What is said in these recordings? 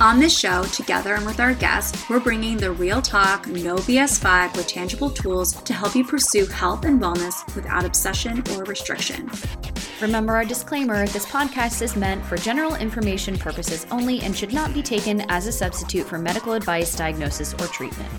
On this show, together and with our guests, we're bringing the real talk, no BS vibe with tangible tools to help you pursue health and wellness without obsession or restriction. Remember our disclaimer this podcast is meant for general information purposes only and should not be taken as a substitute for medical advice, diagnosis, or treatment.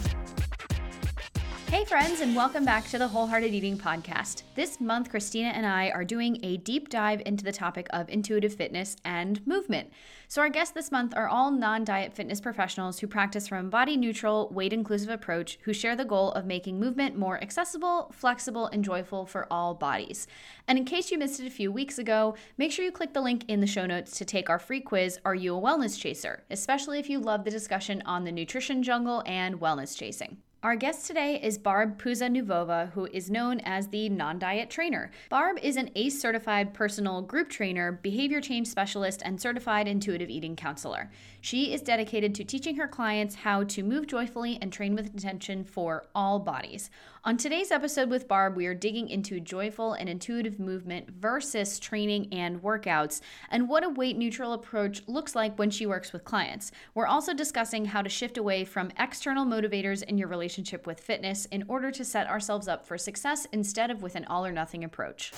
Hey, friends, and welcome back to the Wholehearted Eating Podcast. This month, Christina and I are doing a deep dive into the topic of intuitive fitness and movement. So, our guests this month are all non diet fitness professionals who practice from a body neutral, weight inclusive approach who share the goal of making movement more accessible, flexible, and joyful for all bodies. And in case you missed it a few weeks ago, make sure you click the link in the show notes to take our free quiz Are You a Wellness Chaser? especially if you love the discussion on the nutrition jungle and wellness chasing. Our guest today is Barb Puza who is known as the non diet trainer. Barb is an ACE certified personal group trainer, behavior change specialist, and certified intuitive eating counselor. She is dedicated to teaching her clients how to move joyfully and train with intention for all bodies. On today's episode with Barb, we are digging into joyful and intuitive movement versus training and workouts, and what a weight neutral approach looks like when she works with clients. We're also discussing how to shift away from external motivators in your relationship with fitness in order to set ourselves up for success instead of with an all or nothing approach.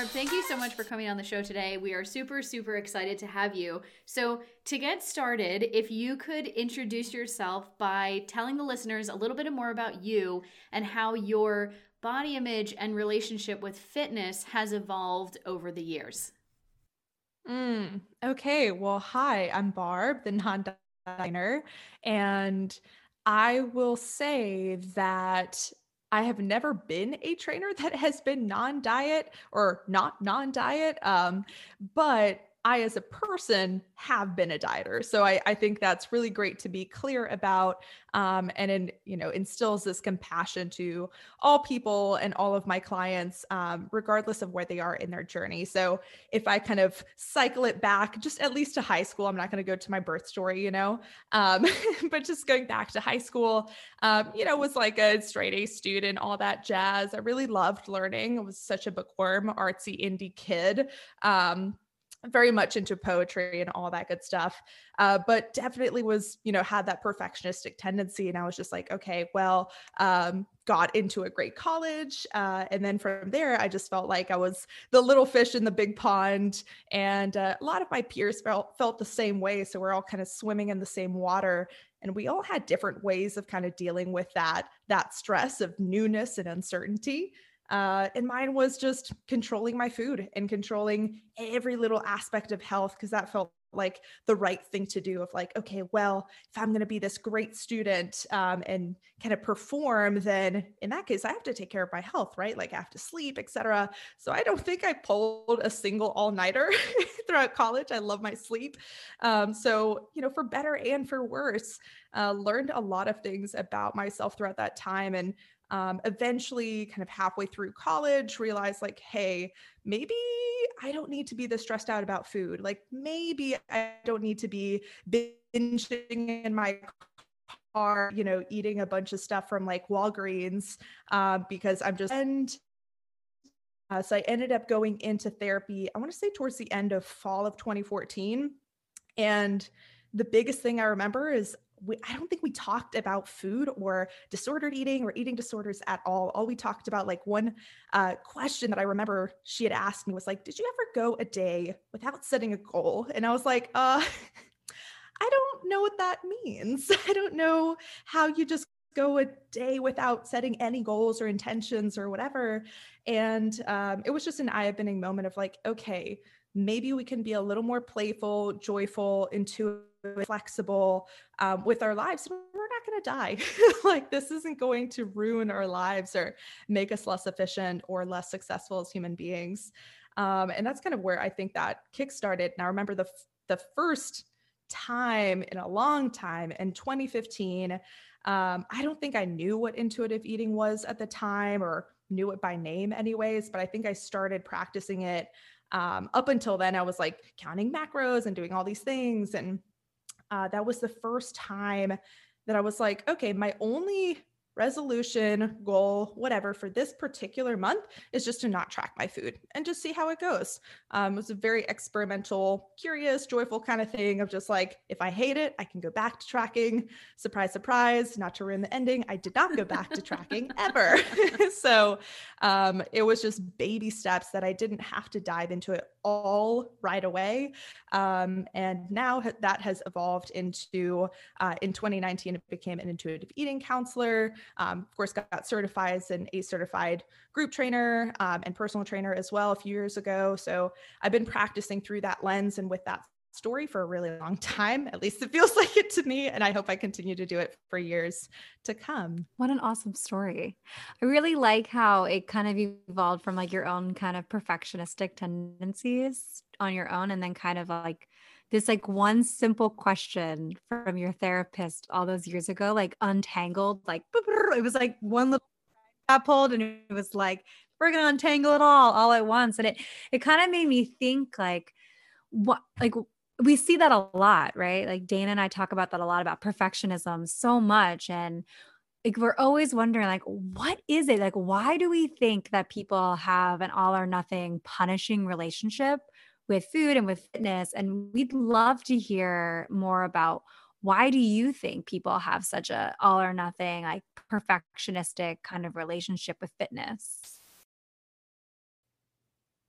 Barb, thank you so much for coming on the show today. We are super, super excited to have you. So, to get started, if you could introduce yourself by telling the listeners a little bit more about you and how your body image and relationship with fitness has evolved over the years. Mm, okay. Well, hi, I'm Barb, the non diner. And I will say that I have never been a trainer that has been non-diet or not non-diet. Um, but I, as a person, have been a dieter. So I, I think that's really great to be clear about, um, and in, you know instills this compassion to all people and all of my clients, um, regardless of where they are in their journey. So if I kind of cycle it back, just at least to high school, I'm not going to go to my birth story, you know, um, but just going back to high school, um, you know, was like a straight A student, all that jazz. I really loved learning. I was such a bookworm, artsy indie kid. Um, very much into poetry and all that good stuff uh, but definitely was you know had that perfectionistic tendency and i was just like okay well um, got into a great college uh, and then from there i just felt like i was the little fish in the big pond and uh, a lot of my peers felt felt the same way so we're all kind of swimming in the same water and we all had different ways of kind of dealing with that that stress of newness and uncertainty uh, and mine was just controlling my food and controlling every little aspect of health because that felt like the right thing to do of like okay well if i'm going to be this great student um, and kind of perform then in that case i have to take care of my health right? Like i have to sleep etc so i don't think i pulled a single all-nighter throughout college. I love my sleep. Um, so you know for better and for worse uh, learned a lot of things about myself throughout that time and um, eventually kind of halfway through college realized like hey maybe i don't need to be this stressed out about food. Like maybe i don't need to be binging in my car you know eating a bunch of stuff from like walgreens uh, because i'm just and uh, so i ended up going into therapy i want to say towards the end of fall of 2014 and the biggest thing i remember is we, I don't think we talked about food or disordered eating or eating disorders at all. All we talked about, like one uh, question that I remember she had asked me was like, "Did you ever go a day without setting a goal?" And I was like, "Uh, I don't know what that means. I don't know how you just go a day without setting any goals or intentions or whatever." And um, it was just an eye-opening moment of like, okay, maybe we can be a little more playful, joyful, intuitive flexible um, with our lives we're not going to die. Like this isn't going to ruin our lives or make us less efficient or less successful as human beings. Um, and that's kind of where i think that kick started Now, remember the the first time in a long time in 2015 um, i don't think i knew what intuitive eating was at the time or knew it by name anyways but i think i started practicing it um, up until then i was like counting macros and doing all these things and uh, that was the first time that i was like okay my only resolution, goal, whatever for this particular month is just to not track my food and just see how it goes. Um, it was a very experimental, curious, joyful kind of thing of just like, if I hate it, I can go back to tracking. Surprise, surprise, not to ruin the ending. I did not go back to tracking ever. so um, it was just baby steps that I didn't have to dive into it all right away. Um, and now that has evolved into, uh, in 2019, it became an intuitive eating counselor. Um, of course, got certified as an ACE certified group trainer um, and personal trainer as well a few years ago. So I've been practicing through that lens and with that story for a really long time. At least it feels like it to me. And I hope I continue to do it for years to come. What an awesome story. I really like how it kind of evolved from like your own kind of perfectionistic tendencies on your own and then kind of like this like one simple question from your therapist all those years ago, like untangled, like it was like one little got pulled and it was like, we're gonna untangle it all all at once. And it it kind of made me think like what like we see that a lot, right? Like Dana and I talk about that a lot about perfectionism so much. And like we're always wondering like what is it like why do we think that people have an all or nothing punishing relationship with food and with fitness. And we'd love to hear more about why do you think people have such a all or nothing, like perfectionistic kind of relationship with fitness?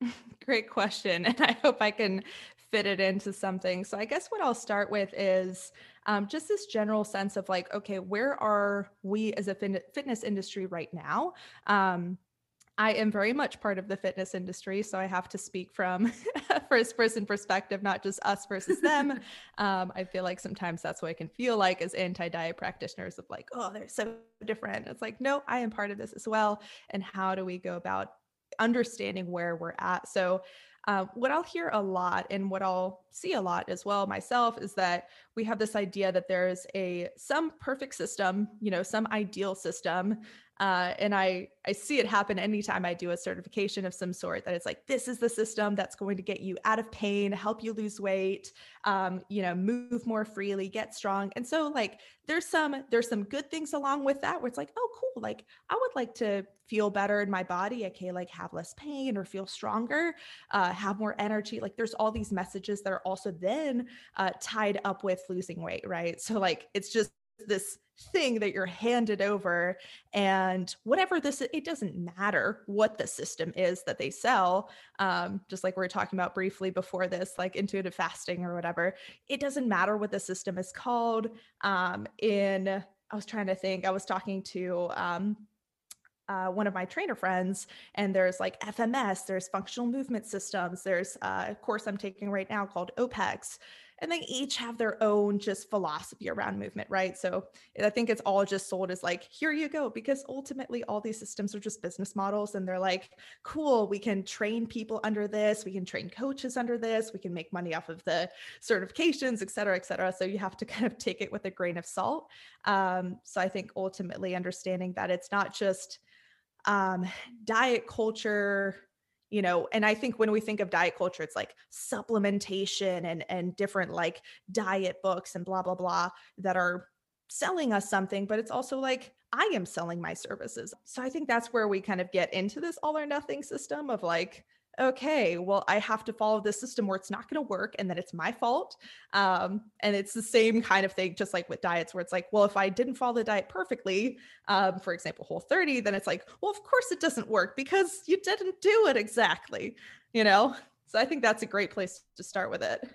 Great question. And I hope I can fit it into something. So, I guess what I'll start with is um, just this general sense of like, okay, where are we as a fitness industry right now? Um, I am very much part of the fitness industry, so I have to speak from a first person perspective, not just us versus them. um, I feel like sometimes that's what I can feel like as anti diet practitioners of like, oh, they're so different. It's like, no, I am part of this as well. And how do we go about understanding where we're at? So, uh, what I'll hear a lot and what I'll see a lot as well myself is that we have this idea that there's a some perfect system, you know, some ideal system uh, and I I see it happen anytime I do a certification of some sort that it's like this is the system that's going to get you out of pain, help you lose weight, um, you know, move more freely, get strong. And so like there's some there's some good things along with that where it's like oh cool like I would like to feel better in my body, okay, like have less pain or feel stronger, uh, have more energy. Like there's all these messages that are also then uh, tied up with losing weight, right? So like it's just this thing that you're handed over and whatever this it doesn't matter what the system is that they sell um, just like we are talking about briefly before this like intuitive fasting or whatever it doesn't matter what the system is called. Um, in i was trying to think i was talking to um, uh, one of my trainer friends, and there's like FMS, there's functional movement systems, there's uh, a course I'm taking right now called OPEX, and they each have their own just philosophy around movement, right? So I think it's all just sold as like, here you go, because ultimately all these systems are just business models and they're like, cool, we can train people under this, we can train coaches under this, we can make money off of the certifications, et cetera, et cetera. So you have to kind of take it with a grain of salt. Um, so I think ultimately understanding that it's not just um, diet culture you know and i think when we think of diet culture it's like supplementation and and different like diet books and blah blah blah that are selling us something but it's also like i am selling my services. So i think that's where we kind of get into this all or nothing system of like okay, well, I have to follow this system where it's not going to work and then it's my fault. Um, and it's the same kind of thing, just like with diets, where it's like, well, if I didn't follow the diet perfectly, um, for example, whole 30, then it's like, well, of course it doesn't work because you didn't do it exactly, you know? So I think that's a great place to start with it.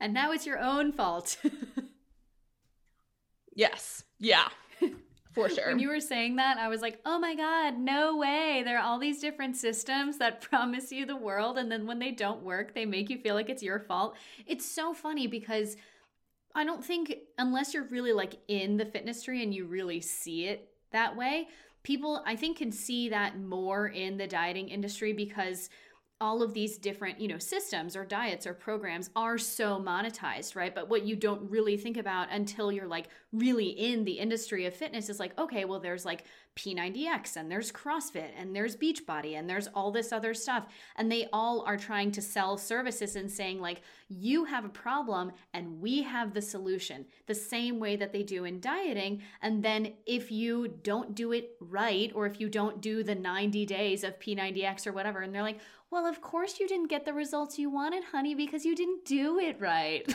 And now it's your own fault. yes. Yeah. For sure. When you were saying that, I was like, oh my God, no way. There are all these different systems that promise you the world. And then when they don't work, they make you feel like it's your fault. It's so funny because I don't think, unless you're really like in the fitness tree and you really see it that way, people I think can see that more in the dieting industry because all of these different you know systems or diets or programs are so monetized right but what you don't really think about until you're like really in the industry of fitness is like okay well there's like P90X and there's CrossFit and there's Beachbody and there's all this other stuff. And they all are trying to sell services and saying, like, you have a problem and we have the solution, the same way that they do in dieting. And then if you don't do it right, or if you don't do the 90 days of P90X or whatever, and they're like, well, of course you didn't get the results you wanted, honey, because you didn't do it right.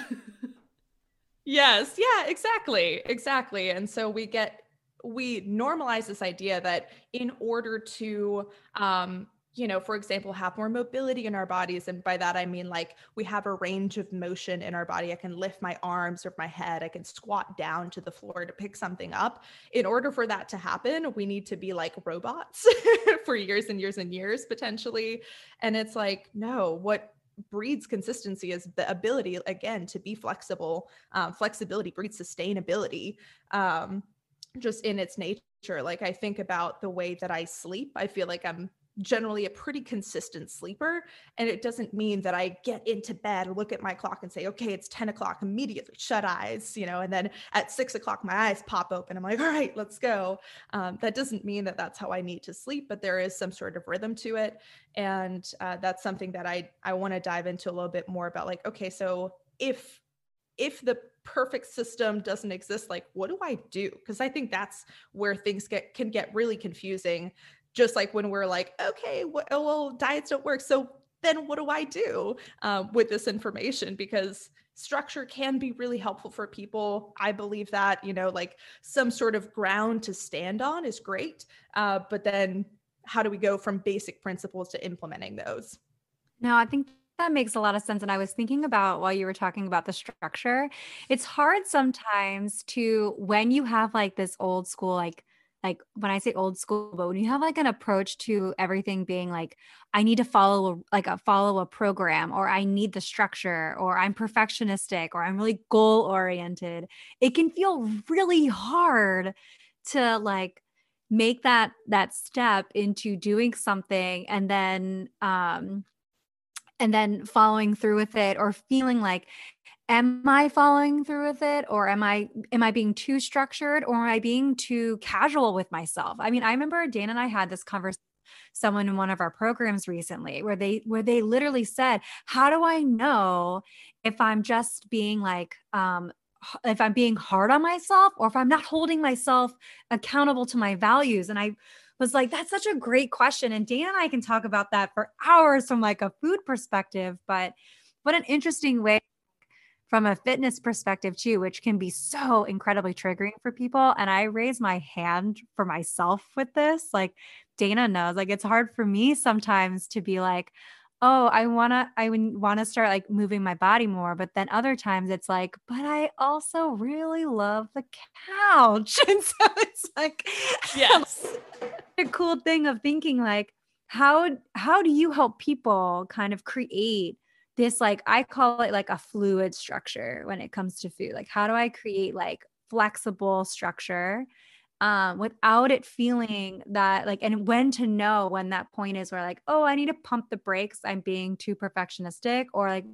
yes. Yeah, exactly. Exactly. And so we get we normalize this idea that in order to um, you know, for example, have more mobility in our bodies. And by that, I mean like we have a range of motion in our body. I can lift my arms or my head. I can squat down to the floor to pick something up. In order for that to happen, we need to be like robots for years and years and years potentially. And it's like, no, what breeds consistency is the ability, again, to be flexible. Um, flexibility breeds sustainability. Um, just in its nature. Like I think about the way that I sleep, I feel like I'm generally a pretty consistent sleeper. And it doesn't mean that I get into bed, look at my clock and say, okay, it's 10 o'clock, immediately shut eyes, you know, and then at six o'clock, my eyes pop open. I'm like, all right, let's go. Um, that doesn't mean that that's how I need to sleep, but there is some sort of rhythm to it. And uh, that's something that I, I want to dive into a little bit more about like, okay, so if if the perfect system doesn't exist like what do i do because i think that's where things get can get really confusing just like when we're like okay well, oh, well diets don't work so then what do i do um, with this information because structure can be really helpful for people i believe that you know like some sort of ground to stand on is great uh, but then how do we go from basic principles to implementing those no i think that makes a lot of sense. And I was thinking about while you were talking about the structure, it's hard sometimes to, when you have like this old school, like, like when I say old school, but when you have like an approach to everything being like, I need to follow like a follow a program, or I need the structure, or I'm perfectionistic, or I'm really goal oriented, it can feel really hard to like make that that step into doing something and then um and then following through with it or feeling like am i following through with it or am i am i being too structured or am i being too casual with myself i mean i remember dan and i had this conversation someone in one of our programs recently where they where they literally said how do i know if i'm just being like um if i'm being hard on myself or if i'm not holding myself accountable to my values and i was like, that's such a great question. And Dan and I can talk about that for hours from like a food perspective, but what an interesting way from a fitness perspective too, which can be so incredibly triggering for people. And I raise my hand for myself with this. Like Dana knows, like it's hard for me sometimes to be like, oh, I wanna, I want to start like moving my body more. But then other times it's like, but I also really love the couch. And so it's like, yes, a cool thing of thinking like, how how do you help people kind of create this like I call it like a fluid structure when it comes to food. Like how do I create like flexible structure um, without it feeling that like and when to know when that point is where like oh i need to pump the brakes i'm being too perfectionistic or like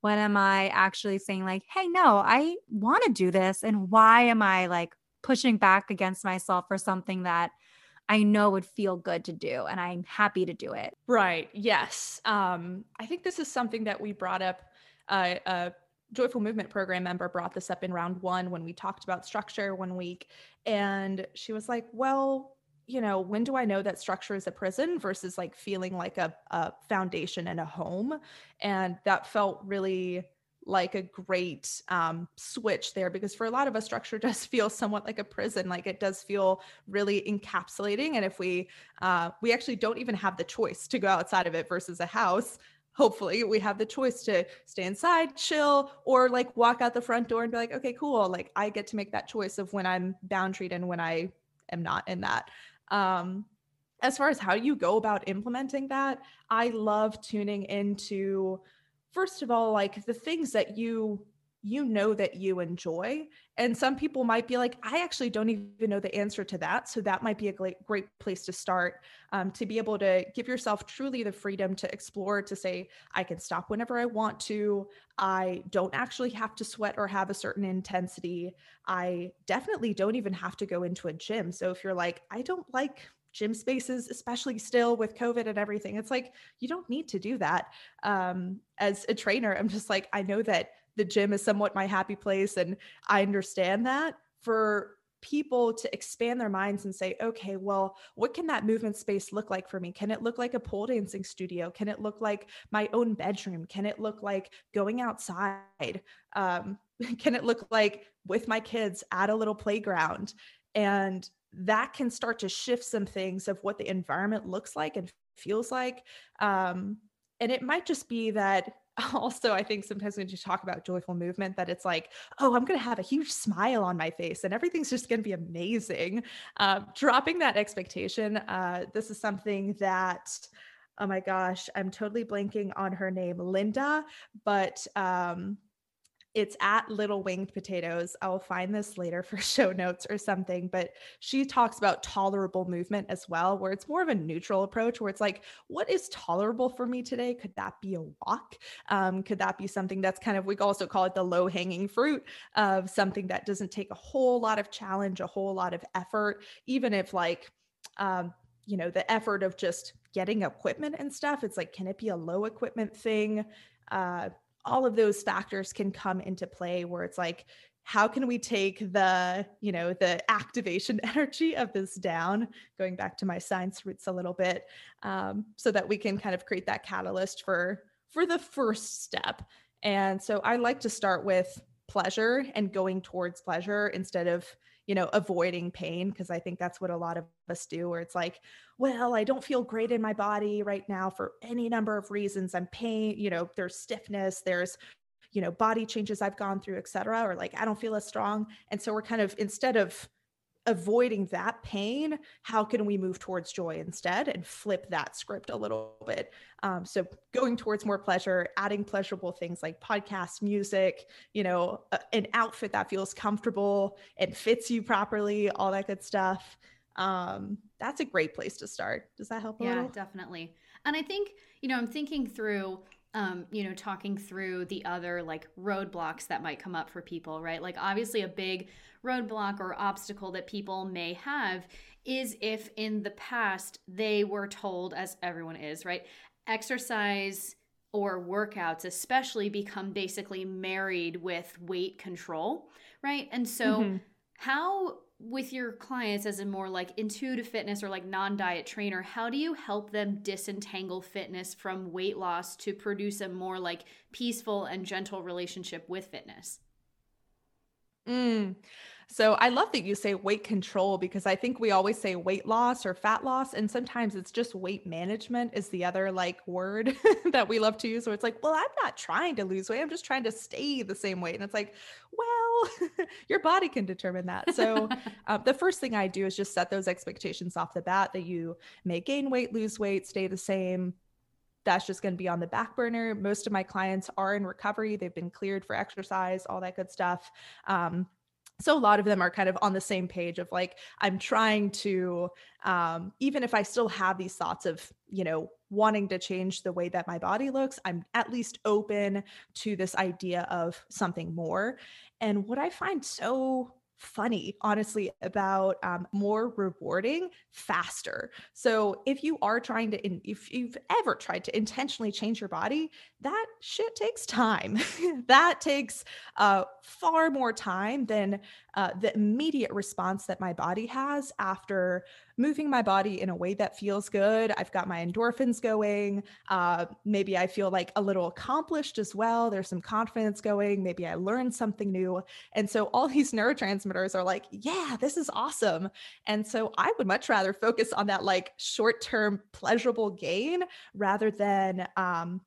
when am i actually saying like hey no i want to do this and why am i like pushing back against myself for something that I know would feel good to do and I'm happy to do it. Right. Yes. Um, I think this is something that we brought up uh, Joyful Movement program member brought this up in round one when we talked about structure one week. And she was like, well, you know, when do I know that structure is a prison versus like feeling like a, a foundation and a home? And that felt really like a great um, switch there because for a lot of us structure does feel somewhat like a prison like it does feel really encapsulating and if we uh, we actually don't even have the choice to go outside of it versus a house hopefully we have the choice to stay inside chill or like walk out the front door and be like okay cool like i get to make that choice of when i'm boundaried and when i am not in that. Um as far as how you go about implementing that i love tuning into first of all like the things that you you know that you enjoy. And some people might be like, I actually don't even know the answer to that. So that might be a great, great place to start um, to be able to give yourself truly the freedom to explore, to say, I can stop whenever I want to. I don't actually have to sweat or have a certain intensity. I definitely don't even have to go into a gym. So if you're like, I don't like gym spaces, especially still with COVID and everything. It's like, you don't need to do that. Um, as a trainer, I'm just like, I know that the gym is somewhat my happy place. And I understand that for people to expand their minds and say, okay, well, what can that movement space look like for me? Can it look like a pole dancing studio? Can it look like my own bedroom? Can it look like going outside? Um, can it look like with my kids at a little playground? And that can start to shift some things of what the environment looks like and feels like. Um, and it might just be that also i think sometimes when you talk about joyful movement that it's like oh i'm going to have a huge smile on my face and everything's just going to be amazing um, dropping that expectation uh, this is something that oh my gosh i'm totally blanking on her name linda but um, it's at Little Winged Potatoes. I'll find this later for show notes or something, but she talks about tolerable movement as well, where it's more of a neutral approach, where it's like, what is tolerable for me today? Could that be a walk? Um, could that be something that's kind of, we also call it the low hanging fruit of something that doesn't take a whole lot of challenge, a whole lot of effort, even if like, um, you know, the effort of just getting equipment and stuff, it's like, can it be a low equipment thing? Uh, all of those factors can come into play where it's like how can we take the you know the activation energy of this down going back to my science roots a little bit um, so that we can kind of create that catalyst for for the first step. And so i like to start with pleasure and going towards pleasure instead of you know, avoiding pain because I think that's what a lot of us do where it's like, well, I don't feel great in my body right now for any number of reasons. I'm pain, you know, there's stiffness, there's you know, body changes I've gone through, et cetera, or like I don't feel as strong. And so we're kind of instead of avoiding that pain how can we move towards joy instead and flip that script a little bit? Um, so going towards more pleasure adding pleasurable things like podcast music you know a, an outfit that feels comfortable and fits you properly all that good stuff. Um, that's a great place to start. Does that help yeah little? definitely. And i think you know i'm thinking through um, you know, talking through the other like roadblocks that might come up for people, right? Like, obviously, a big roadblock or obstacle that people may have is if in the past they were told, as everyone is, right? Exercise or workouts, especially, become basically married with weight control, right? And so, mm-hmm. how with your clients as a more like intuitive fitness or like non-diet trainer how do you help them disentangle fitness from weight loss to produce a more like peaceful and gentle relationship with fitness mm. So I love that you say weight control because I think we always say weight loss or fat loss. And sometimes it's just weight management is the other like word that we love to use. So it's like, well, I'm not trying to lose weight. I'm just trying to stay the same weight. And it's like, well, your body can determine that. So um, the first thing I do is just set those expectations off the bat that you may gain weight, lose weight, stay the same that's just going to be on the back burner. Most of my clients are in recovery. They've been cleared for exercise, all that good stuff. Um, so a lot of them are kind of on the same page of like i'm trying to um, even if i still have these thoughts of you know wanting to change the way that my body looks i'm at least open to this idea of something more. And what i find so funny, honestly, about um, more rewarding faster. So if you are trying to, in, if you've ever tried to intentionally change your body, that shit takes time. that takes uh, far more time than uh, the immediate response that my body has after moving my body in a way that feels good. I've got my endorphins going. Uh, maybe I feel like a little accomplished as well. There's some confidence going. Maybe I learned something new. And so all these neurotransmitters are like, yeah, this is awesome. And so I would much rather focus on that like short term pleasurable gain rather than, um,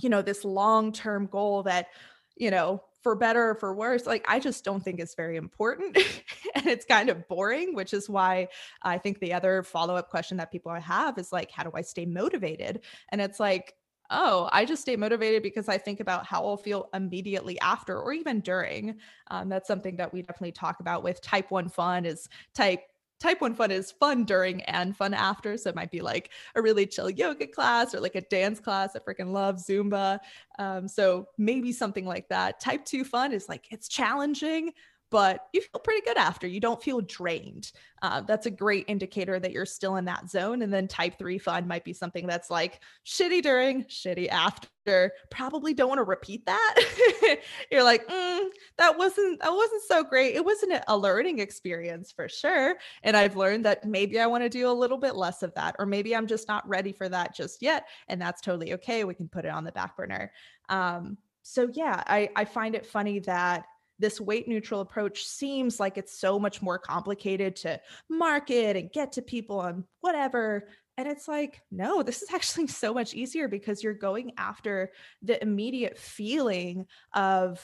you know, this long term goal that, you know, for better or for worse, like I just don't think it's very important and it's kind of boring, which is why I think the other follow up question that people have is like, how do I stay motivated? And it's like, oh, I just stay motivated because I think about how I'll feel immediately after or even during. Um, that's something that we definitely talk about with type one fun is type type one fun is fun during and fun after. So it might be like a really chill yoga class or like a dance class. I freaking love Zumba. Um, so maybe something like that. Type two fun is like it's challenging, but you feel pretty good after. You don't feel drained. Uh, that's a great indicator that you're still in that zone. And then type three fun might be something that's like shitty during, shitty after. Probably don't want to repeat that. you're like, mm, that wasn't that wasn't so great. It wasn't a learning experience for sure. And I've learned that maybe I want to do a little bit less of that, or maybe I'm just not ready for that just yet. And that's totally okay. We can put it on the back burner. Um, so yeah, I, I find it funny that this weight neutral approach seems like it's so much more complicated to market and get to people and whatever. And it's like, no, this is actually so much easier because you're going after the immediate feeling of,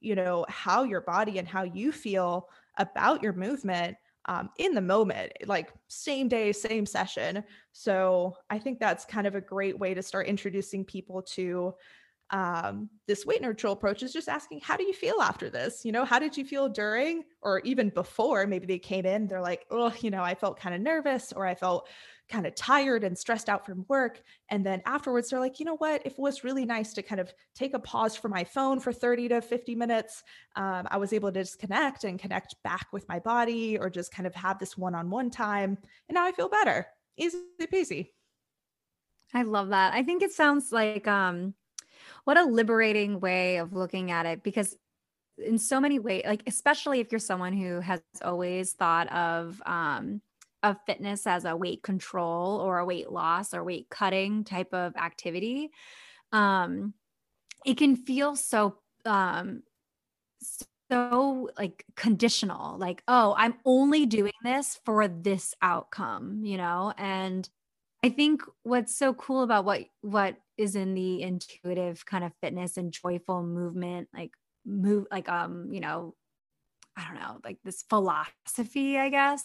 you know, how your body and how you feel about your movement um, in the moment, like same day, same session. So I think that's kind of a great way to start introducing people to um, this weight neutral approach is just asking, how do you feel after this? You know, how did you feel during or even before? Maybe they came in, they're like, oh, you know, I felt kind of nervous or I felt kind of tired and stressed out from work. And then afterwards, they're like, you know what? It was really nice to kind of take a pause from my phone for 30 to 50 minutes, um, I was able to disconnect and connect back with my body or just kind of have this one on one time. And now I feel better. Easy peasy. I love that. I think it sounds like um what a liberating way of looking at it because in so many ways like especially if you're someone who has always thought of um of fitness as a weight control or a weight loss or weight cutting type of activity um it can feel so um so like conditional like oh i'm only doing this for this outcome you know? And i think what's so cool about what what is in the intuitive kind of fitness and joyful movement like move like um you know I don't know, like this philosophy, I guess,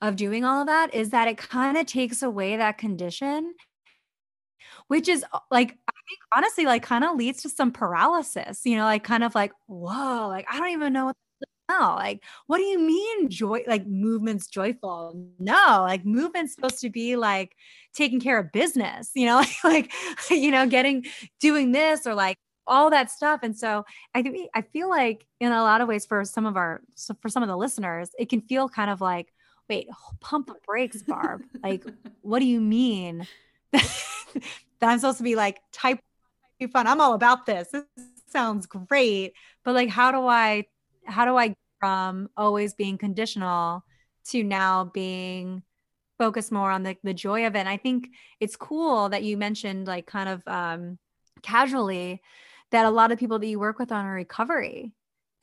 of doing all of that is that it kind of takes away that condition, which is uh, like, I think honestly, like kind of leads to some paralysis, you know, like kind of like, whoa, like I don't even know what no, like, what do you mean joy, like movement's joyful? No, like movement's supposed to be like taking care of business, you know, like, you know, getting, doing this or like all that stuff. And so I think, I feel like in a lot of ways for some of our, so for some of the listeners, it can feel kind of like, wait, pump the brakes, Barb. like, what do you mean that I'm supposed to be like type fun? I'm all about this. This sounds great. But like, how do I how do I from always being conditional to now being focused more on the, the joy of it. And I think it's cool that you mentioned like kind of um, casually that a lot of people that you work with on a recovery.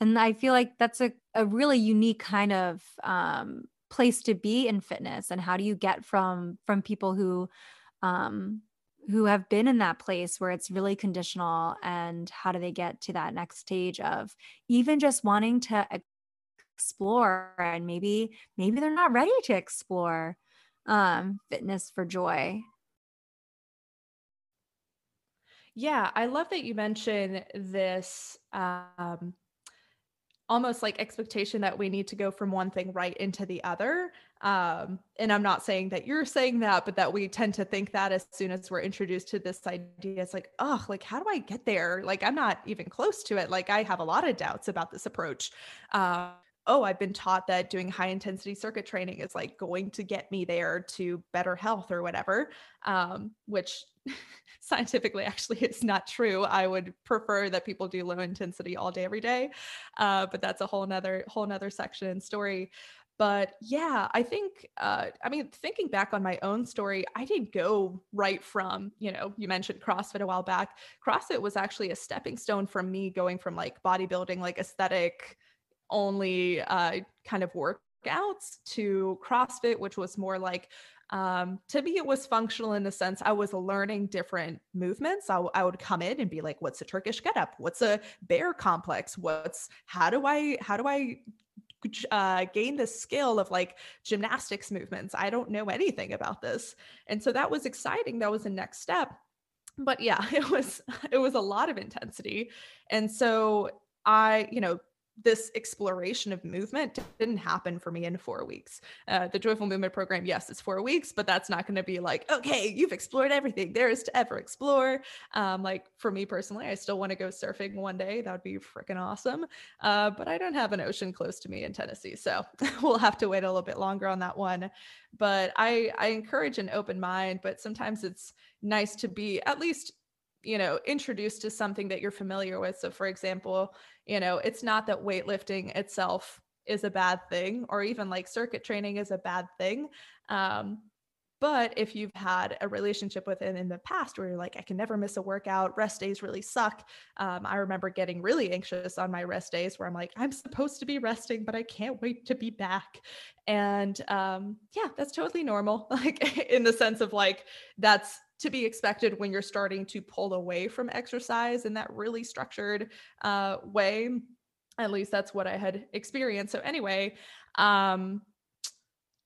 And I feel like that's a, a really unique kind of um, place to be in fitness. And how do you get from from people who um, who have been in that place where it's really conditional and how do they get to that next stage of even just wanting to explore and maybe maybe they're not ready to explore um, fitness for joy yeah i love that you mentioned this um, almost like expectation that we need to go from one thing right into the other. Um, and I'm not saying that you're saying that, but that we tend to think that as soon as we're introduced to this idea, it's like, oh, like, how do I get there? Like, I'm not even close to it. Like, I have a lot of doubts about this approach. Uh, oh, I've been taught that doing high intensity circuit training is like going to get me there to better health or whatever, um, which scientifically actually it's not true. I would prefer that people do low intensity all day, every day. Uh, but that's a whole nother whole nother section and story. But yeah, I think uh, I mean thinking back on my own story, I didn't go right from, you know, you mentioned CrossFit a while back. CrossFit was actually a stepping stone for me going from like bodybuilding, like aesthetic only uh, kind of workouts to CrossFit, which was more like um, to me, it was functional in the sense I was learning different movements. I, I would come in and be like, "What's a Turkish getup? What's a bear complex? What's how do I how do I uh, gain the skill of like gymnastics movements. I don't know anything about this. And so that was exciting. That was the next step. but yeah, it was it was a lot of intensity. And so I, you know, this exploration of movement didn't happen for me in four weeks. Uh, the Joyful Movement program, yes, it's four weeks, but that's not going to be like, okay, you've explored everything there is to ever explore. Um, like for me personally, I still want to go surfing one day. That would be freaking awesome. Uh, but I don't have an ocean close to me in Tennessee, so we'll have to wait a little bit longer on that one. But I, I encourage an open mind, but sometimes it's nice to be at least you know introduced to something that you're familiar with so for example you know it's not that weightlifting itself is a bad thing or even like circuit training is a bad thing um, but if you've had a relationship with it in the past where you're like, I can never miss a workout, rest days really suck. Um, I remember getting really anxious on my rest days where I'm like, I'm supposed to be resting, but I can't wait to be back. And um, yeah, that's totally normal. Like, in the sense of like, that's to be expected when you're starting to pull away from exercise in that really structured uh, way. At least that's what I had experienced. So, anyway, um,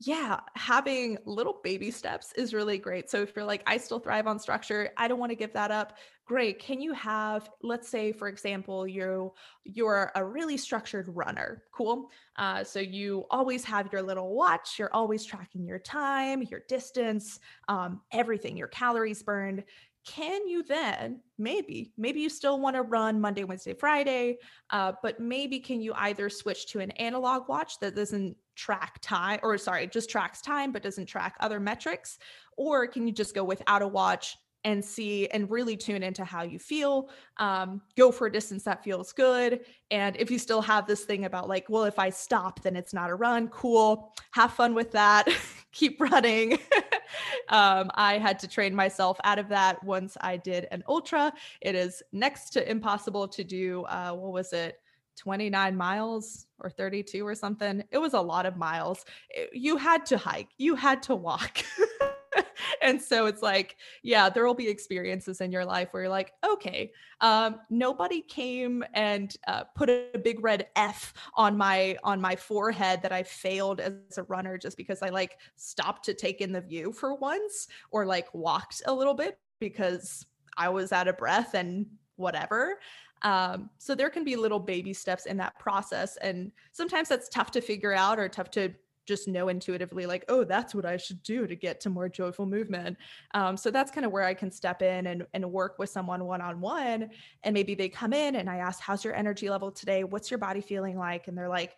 yeah, having little baby steps is really great. So if you're like, I still thrive on structure, I don't want to give that up. Great. Can you have, let's say, for example, you you're a really structured runner. Cool. Uh, so you always have your little watch. You're always tracking your time, your distance, um, everything, your calories burned can you then maybe maybe you still want to run monday wednesday friday uh, but maybe can you either switch to an analog watch that doesn't track time or sorry just tracks time but doesn't track other metrics or can you just go without a watch and see and really tune into how you feel? Um, go for a distance that feels good and if you still have this thing about like well if i stop then it's not a run cool have fun with that keep running. Um, i had to train myself out of that once i did an ultra. It is next to impossible to do uh, what was it 29 miles or 32 or something it was a lot of miles you had to hike you had to walk and so it's like, yeah, there will be experiences in your life where you're like, okay, um, nobody came and uh, put a big red F on my on my forehead that I failed as a runner just because I like stopped to take in the view for once or like walked a little bit because I was out of breath and whatever. Um, so there can be little baby steps in that process. And sometimes that's tough to figure out or tough to just know intuitively like oh that's what i should do to get to more joyful movement. Um, so that's kind of where i can step in and, and work with someone one-on-one and maybe they come in and i ask how's your energy level today? What's your body feeling like? And they're like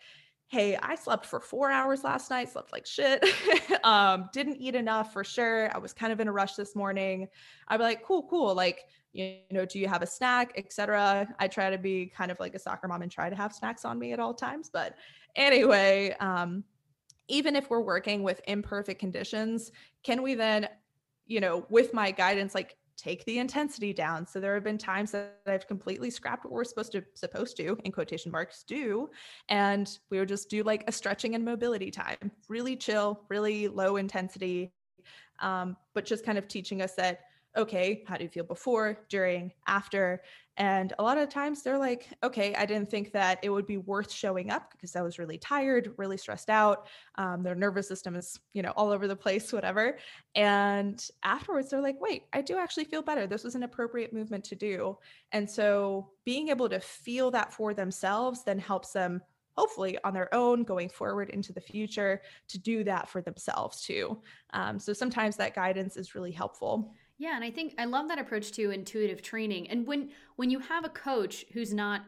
hey i slept for four hours last night slept like shit. Um, didn't eat enough for sure. I was kind of in a rush this morning. I'd be like cool cool. Like you know do you have a snack etc i try to be kind of like a soccer mom and try to have snacks on me at all times but anyway um, even if we're working with imperfect conditions, can we then, you know, with my guidance, like take the intensity down. So there have been times that I've completely scrapped what we're supposed to supposed to in quotation marks do and we would just do like a stretching and mobility time. Really chill, really low intensity. Um, but just kind of teaching us that okay, how do you feel before, during, after? And a lot of times they're like, okay, I didn't think that it would be worth showing up because I was really tired, really stressed out. Um, their nervous system is, you know, all over the place, whatever. And afterwards, they're like, wait, I do actually feel better. This was an appropriate movement to do. And so being able to feel that for themselves then helps them hopefully on their own going forward into the future to do that for themselves too. Um, so sometimes that guidance is really helpful. Yeah, and I think I love that approach to intuitive training. And when when you have a coach who's not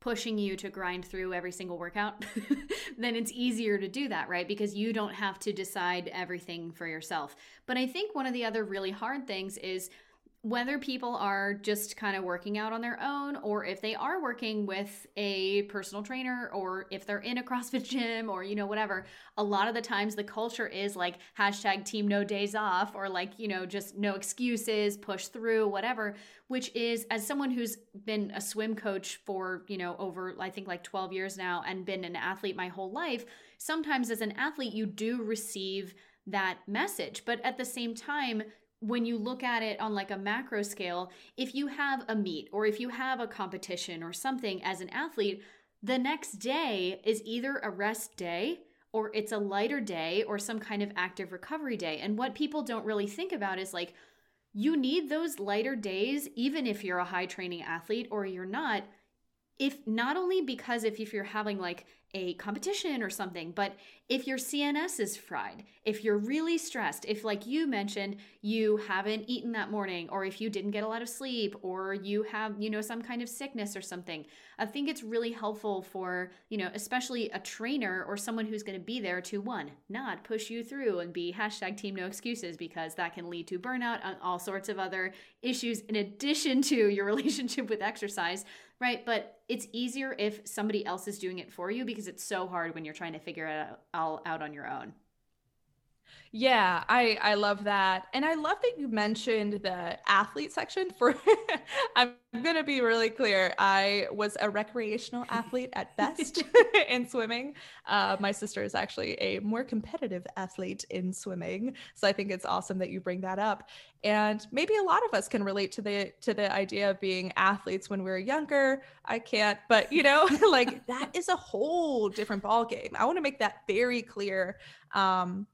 pushing you to grind through every single workout, then it's easier to do that, right? Because you don't have to decide everything for yourself. But I think one of the other really hard things is whether people are just kind of working out on their own or if they are working with a personal trainer or if they're in a CrossFit gym or, you know, whatever, a lot of the times the culture is like hashtag team no days off or like, you know, just no excuses, push through, whatever, which is as someone who's been a swim coach for, you know, over, I think like 12 years now and been an athlete my whole life, sometimes as an athlete, you do receive that message. But at the same time, when you look at it on like a macro scale, if you have a meet or if you have a competition or something as an athlete, the next day is either a rest day or it's a lighter day or some kind of active recovery day. And what people don't really think about is like, you need those lighter days, even if you're a high training athlete or you're not. If not only because if, if you're having like a competition or something. But if your CNS is fried, if you're really stressed, if, like you mentioned, you haven't eaten that morning, or if you didn't get a lot of sleep, or you have, you know, some kind of sickness or something, I think it's really helpful for, you know, especially a trainer or someone who's going to be there to one, not push you through and be hashtag team no excuses because that can lead to burnout and all sorts of other issues in addition to your relationship with exercise right? But it's easier if somebody else is doing it for you because it's so hard when you're trying to figure it all out on your own. Yeah, I I love that. And I love that you mentioned the athlete section for I'm going to be really clear. I was a recreational athlete at best in swimming. Uh, my sister is actually a more competitive athlete in swimming, so I think it's awesome that you bring that up. And maybe a lot of us can relate to the to the idea of being athletes when we are younger. I can't, but you know, like that is a whole different ball game. I want to make that very clear. Um,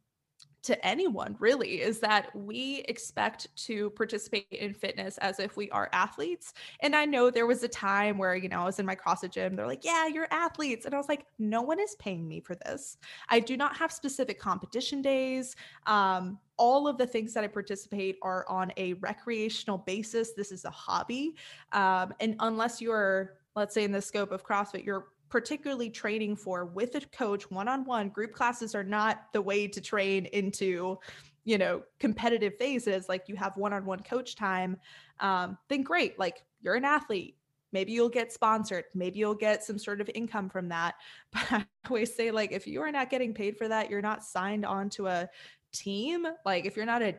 to anyone really is that we expect to participate in fitness as if we are athletes. And I know there was a time where, you know, I was in my CrossFit gym, they're like, yeah, you're athletes. And I was like, no one is paying me for this. I do not have specific competition days. Um, all of the things that I participate are on a recreational basis. This is a hobby. Um, and unless you're, let's say, in the scope of CrossFit, you're particularly training for with a coach one-on-one group classes are not the way to train into you know competitive phases like you have one-on-one coach time um, then great like you're an athlete. Maybe you'll get sponsored. Maybe you'll get some sort of income from that. But i always say like if you are not getting paid for that you're not signed on to a team like if you're not a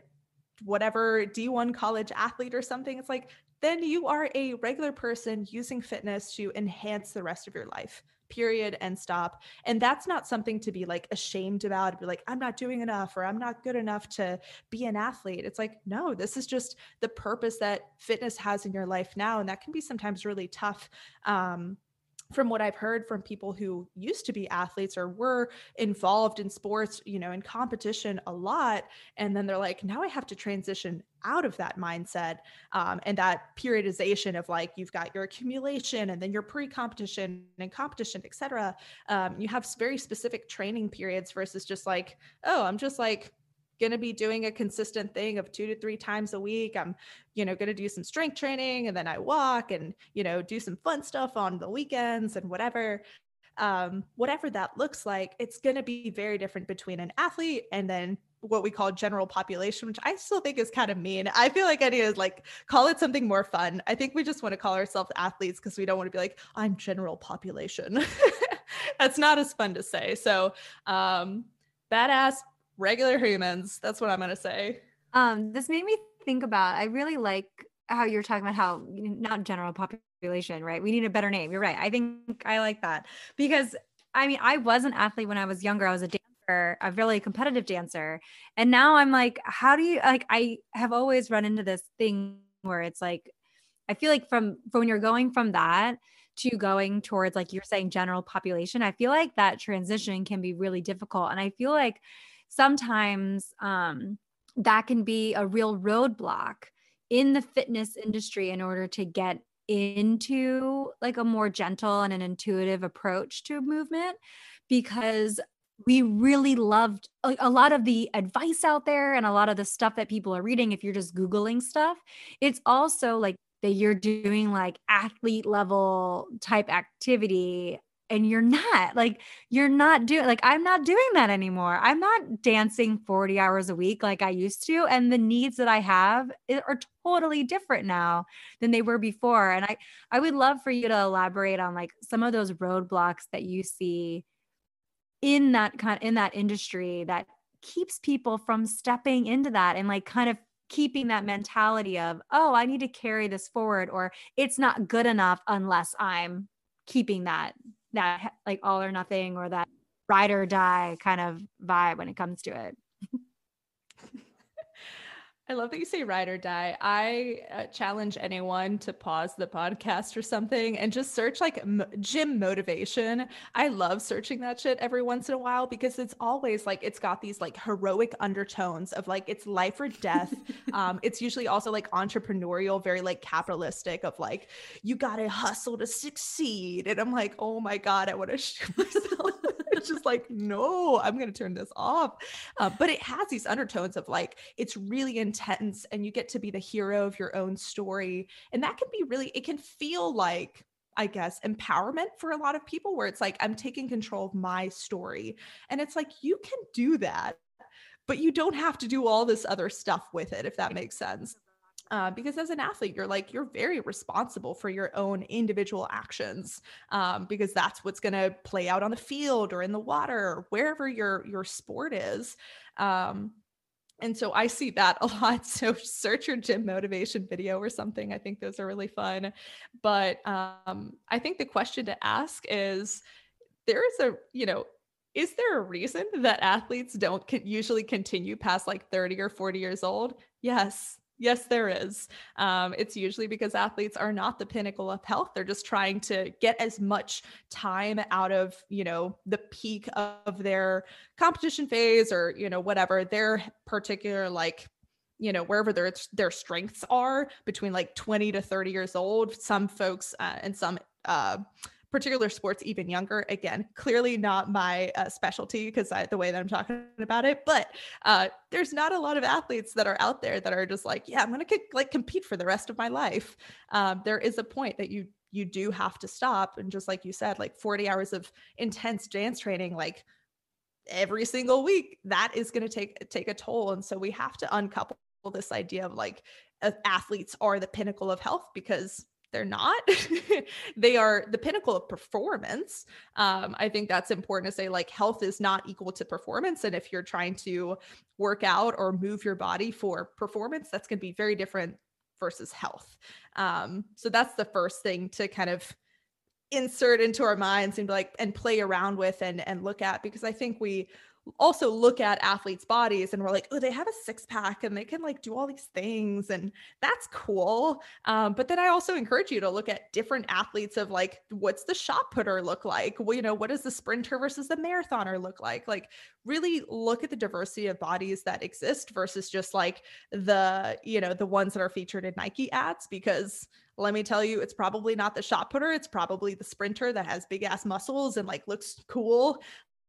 whatever d1 college athlete or something it's like then you are a regular person using fitness to enhance the rest of your life period and stop. And that's not something to be like ashamed about be like i'm not doing enough or i'm not good enough to be an athlete. It's like no this is just the purpose that fitness has in your life now and that can be sometimes really tough um, from what I've heard from people who used to be athletes or were involved in sports, you know, in competition a lot. And then they're like, now I have to transition out of that mindset um, and that periodization of like, you've got your accumulation and then your pre competition and competition, et cetera. Um, you have very specific training periods versus just like, oh, I'm just like, going to be doing a consistent thing of two to three times a week. I'm, you know, going to do some strength training and then I walk and, you know, do some fun stuff on the weekends and whatever. Um, whatever that looks like, it's going to be very different between an athlete and then what we call general population, which I still think is kind of mean. I feel like I need to like call it something more fun. I think we just want to call ourselves athletes because we don't want to be like, I'm general population. That's not as fun to say. So, um, badass regular humans. That's what I'm going to say. Um, this made me think about, I really like how you're talking about how not general population, right? We need a better name. You're right. I think I like that because I mean, I was an athlete when I was younger. I was a dancer, a really competitive dancer. And now I'm like, how do you like I have always run into this thing where it's like I feel like from, from when you're going from that to going towards like you're saying general population, I feel like that transition can be really difficult. And I feel like sometimes um, that can be a real roadblock in the fitness industry in order to get into like a more gentle and an intuitive approach to movement because we really loved like, a lot of the advice out there and a lot of the stuff that people are reading if you're just googling stuff it's also like that you're doing like athlete level type activity and you're not like you're not doing like i'm not doing that anymore. I'm not dancing 40 hours a week like i used to and the needs that i have eh, are totally different now than they were before and i i would love for you to elaborate on like some of those roadblocks that you see in that kind in that industry that keeps people from stepping into that and like kind of keeping that mentality of oh i need to carry this forward or it's not good enough unless i'm keeping that that like all or nothing or that ride or die kind of vibe when it comes to it. I love that you say ride or die. I uh, challenge anyone to pause the podcast or something and just search like m- gym motivation. I love searching that shit every once in a while because it's always like it's got these like heroic undertones of like it's life or death. um, it's usually also like entrepreneurial, very like capitalistic of like you got to hustle to succeed. And I'm like, oh my god, I want to shoot myself it's just like, no, I'm going to turn this off. Uh, but it has these undertones of like, it's really intense and you get to be the hero of your own story. And that can be really, it can feel like, I guess, empowerment for a lot of people where it's like, I'm taking control of my story. And it's like, you can do that, but you don't have to do all this other stuff with it, if that makes sense. Uh, because as an athlete you're like you're very responsible for your own individual actions um, because that's what's going to play out on the field or in the water or wherever your your sport is um, and so i see that a lot so search your gym motivation video or something i think those are really fun but um, i think the question to ask is there is a you know is there a reason that athletes don't usually continue past like 30 or 40 years old? Yes Yes, there is. Um, it's usually because athletes are not the pinnacle of health. They're just trying to get as much time out of, you know, the peak of their competition phase or, you know, whatever their particular like you know wherever their their strengths are between like 20 to 30 years old some folks uh, and some uh, particular sports even younger. Again, clearly not my uh, specialty because the way that I'm talking about it, but uh, there's not a lot of athletes that are out there that are just like, yeah, I'm going to like compete for the rest of my life. Um, there is a point that you you do have to stop, and just like you said, like 40 hours of intense dance training, like every single week, that is going to take take a toll, and so we have to uncouple this idea of like athletes are the pinnacle of health because they're not. They are the pinnacle of performance. Um, i think that's important to say like health is not equal to performance and if you're trying to work out or move your body for performance that's going to be very different versus health. Um, so that's the first thing to kind of insert into our minds and like and play around with and and look at because i think we also look at athletes' bodies and we're like, oh, they have a six pack and they can like do all these things. And that's cool. Um, but then I also encourage you to look at different athletes of like, what's the shot putter look like? Well, you know, what does the sprinter versus the marathoner look like? Like, really look at the diversity of bodies that exist versus just like the, you know, the ones that are featured in Nike ads because let me tell you, it's probably not the shot putter. It's probably the sprinter that has big ass muscles and like looks cool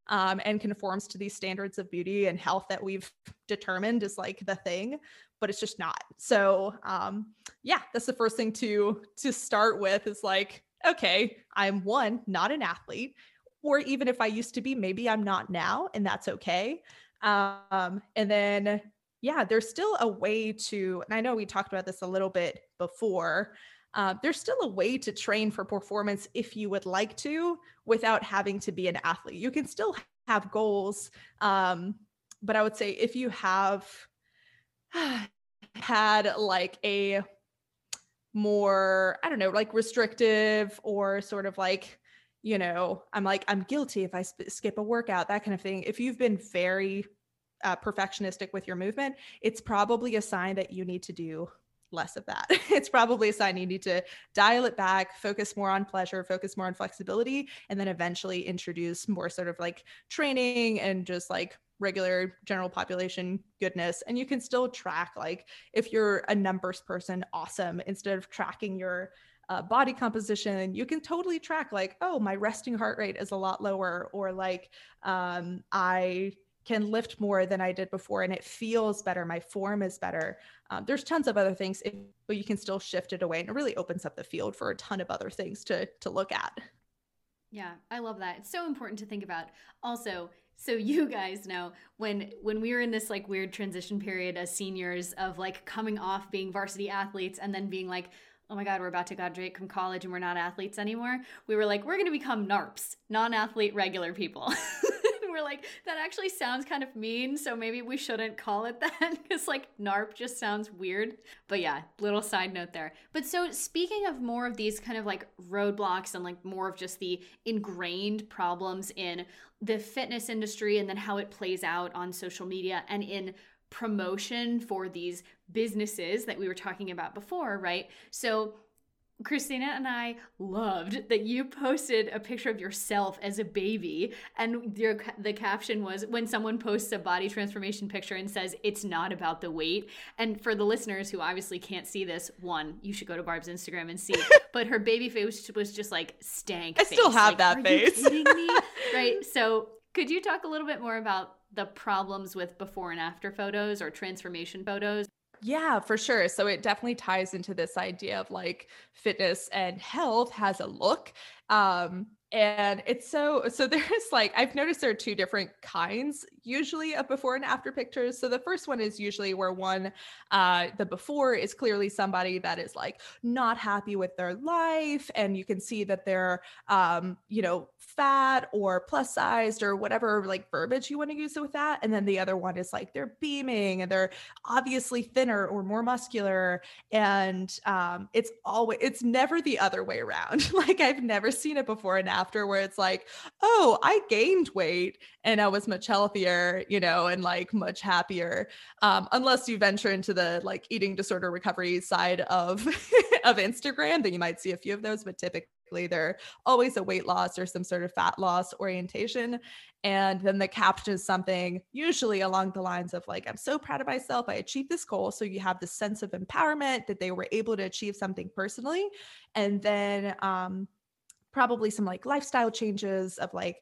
um, and conforms to these standards of beauty and health that we've determined is like the thing but it's just not. So um, yeah that's the first thing to to start with is like okay i'm one not an athlete or even if i used to be maybe i'm not now and that's okay. Um, and then yeah there's still a way to and i know we talked about this a little bit before uh, there's still a way to train for performance if you would like to without having to be an athlete. You can still have goals. Um, but I would say if you have had like a more, I don't know, like restrictive or sort of like, you know, I'm like, I'm guilty if I sp- skip a workout, that kind of thing. If you've been very uh, perfectionistic with your movement, it's probably a sign that you need to do less of that. it's probably a sign you need to dial it back, focus more on pleasure, focus more on flexibility, and then eventually introduce more sort of like training and just like regular general population goodness. And you can still track, like, if you're a numbers person, awesome. Instead of tracking your uh, body composition, you can totally track, like, oh, my resting heart rate is a lot lower, or like, um, I can lift more than I did before and it feels better. My form is better. Um, there's tons of other things, but you can still shift it away and it really opens up the field for a ton of other things to, to look at. Yeah, I love that. It's so important to think about. Also, so you guys know when when we were in this like weird transition period as seniors of like coming off being varsity athletes and then being like oh my god we're about to graduate from college and we're not athletes anymore we were like we're going to become narps non-athlete regular people like, that actually sounds kind of mean, so maybe we shouldn't call it that because like NARP just sounds weird. But yeah, little side note there. But so speaking of more of these kind of like roadblocks and like more of just the ingrained problems in the fitness industry and then how it plays out on social media and in promotion for these businesses that we were talking about before, right? So Christina and I loved that you posted a picture of yourself as a baby, and your the caption was when someone posts a body transformation picture and says it's not about the weight. And for the listeners who obviously can't see this, one, you should go to Barb's Instagram and see. but her baby face was just like stank. I face. still have like, that face. kidding me? right. So, could you talk a little bit more about the problems with before and after photos or transformation photos? Yeah, for sure. So it definitely ties into this idea of like fitness and health has a look. Um, and it's so so there's like i've noticed there are two different kinds usually of before and after pictures. So the first one is usually where one uh the before is clearly somebody that is like not happy with their life and you can see that they're um you know fat or plus sized or whatever like verbiage you want to use with that. And then the other one is like they're beaming and they're obviously thinner or more muscular. And um it's always it's never the other way around. Like i've never seen it before and after where it's like, oh, I gained weight and I was much healthier, you know, and like much happier. Um, unless you venture into the like eating disorder recovery side of of Instagram, then you might see a few of those, but typically they're always a weight loss or some sort of fat loss orientation. And then the caption is something usually along the lines of like, I'm so proud of myself. I achieved this goal. So you have the sense of empowerment that they were able to achieve something personally. And then um, probably some like lifestyle changes of like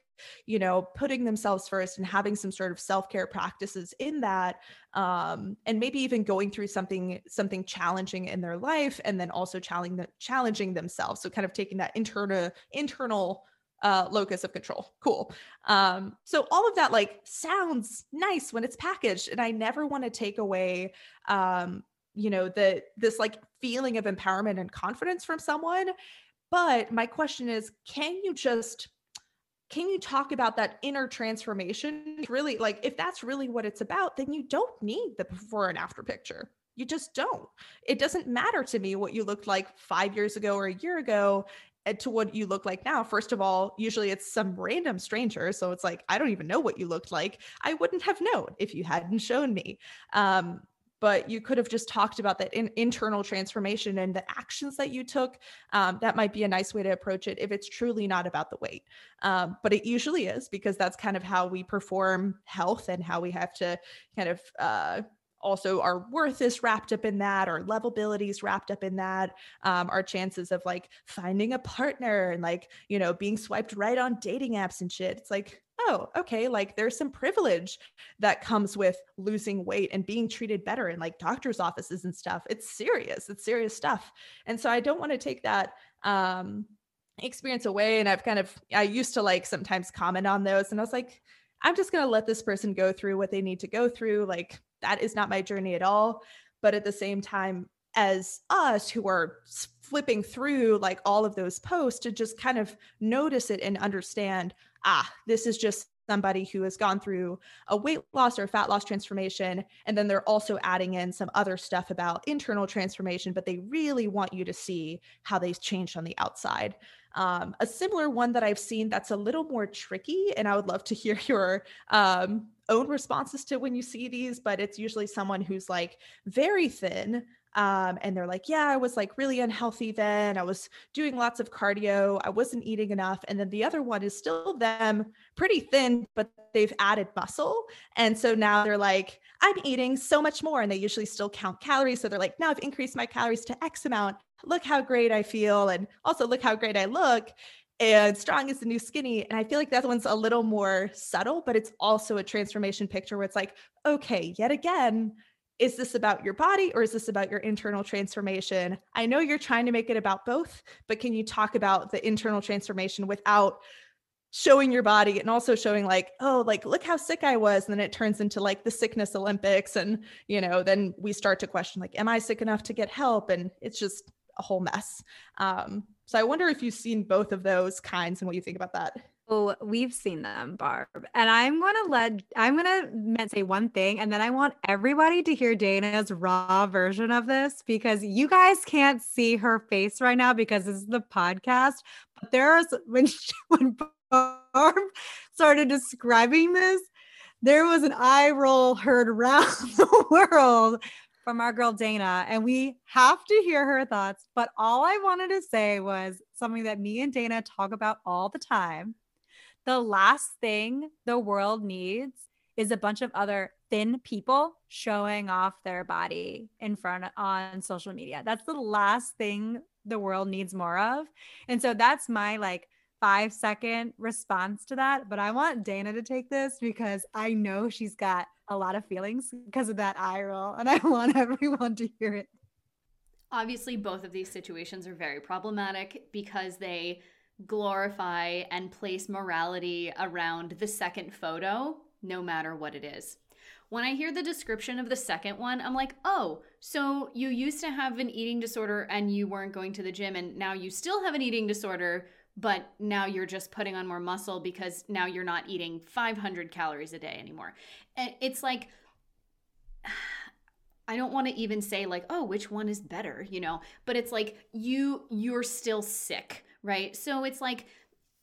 you know putting themselves first and having some sort of self-care practices in that um, and maybe even going through something something challenging in their life and then also challenging the, challenging themselves so kind of taking that internal internal uh, locus of control. Cool. Um, so all of that like sounds nice when it's packaged, and I never want to take away, um, you know, the this like feeling of empowerment and confidence from someone. But my question is can you just can you talk about that inner transformation? Really, like if that's really what it's about, then you don't need the before and after picture. You just don't. It doesn't matter to me what you looked like five years ago or a year ago eh, to what you look like now. First of all, usually it's some random stranger. So it's like, I don't even know what you looked like. I wouldn't have known if you hadn't shown me. Um, but you could have just talked about that in, internal transformation and the actions that you took. Um, that might be a nice way to approach it if it's truly not about the weight. Um, but it usually is because that's kind of how we perform health and how we have to kind of uh, also our worth is wrapped up in that our lovability is wrapped up in that um, our chances of like finding a partner and like you know being swiped right on dating apps and shit it's like oh, okay, like there's some privilege that comes with losing weight and being treated better in like doctor's offices and stuff. It's serious. It's serious stuff. And so I don't want to take that um experience away and I've kind of I used to like sometimes comment on those and I was like I'm just going to let this person go through what they need to go through like that is not my journey at all but at the same time as us who are flipping through like all of those posts to just kind of notice it and understand ah, this is just somebody who has gone through a weight loss or fat loss transformation. And then they're also adding in some other stuff about internal transformation, but they really want you to see how they've changed on the outside. Um, a similar one that I've seen that's a little more tricky, and I would love to hear your um, own responses to when you see these, but it's usually someone who's like very thin, um, and they're like, yeah, I was like really unhealthy then. I was doing lots of cardio. I wasn't eating enough. And then the other one is still them pretty thin, but they've added muscle. And so now they're like, I'm eating so much more. And they usually still count calories. So they're like, now I've increased my calories to X amount. Look how great I feel. And also look how great I look and strong is the new skinny. And I feel like that one's a little more subtle, but it's also a transformation picture where it's like, okay, yet again, is this about your body or is this about your internal transformation? I know you're trying to make it about both, but can you talk about the internal transformation without showing your body and also showing like, oh, like look how sick I was. And then it turns into like the sickness Olympics. And, you know, then we start to question like, am I sick enough to get help? And it's just a whole mess. Um, so I wonder if you've seen both of those kinds and what you think about that. Oh, we've seen them, Barb. And I'm to let, I'm to say one thing, and then I want everybody to hear Dana's raw version of this because you guys can't see her face right now because this is the podcast. But there's, when, she, when Barb started describing this, there was an eye roll heard around the world from our girl Dana, and we have to hear her thoughts. But all I wanted to say was something that me and Dana talk about all the time. The last thing the world needs is a bunch of other thin people showing off their body in front on social media. That's the last thing the world needs more of. And so that's my like five second response to that. But I want Dana to take this because I know she's got a lot of feelings because of that eye roll, and I want everyone to hear it. Obviously, both of these situations are very problematic because they glorify and place morality around the second photo, no matter what it is. When I hear the description of the second one, I'm like, oh, so you used to have an eating disorder and you weren't going to the gym, and now you still have an eating disorder, but now you're just putting on more muscle because now you're not eating 500 calories a day anymore. It's like, I don't want to even say like, oh, which one is better, you know, but it's like you you're still sick, right? So it's like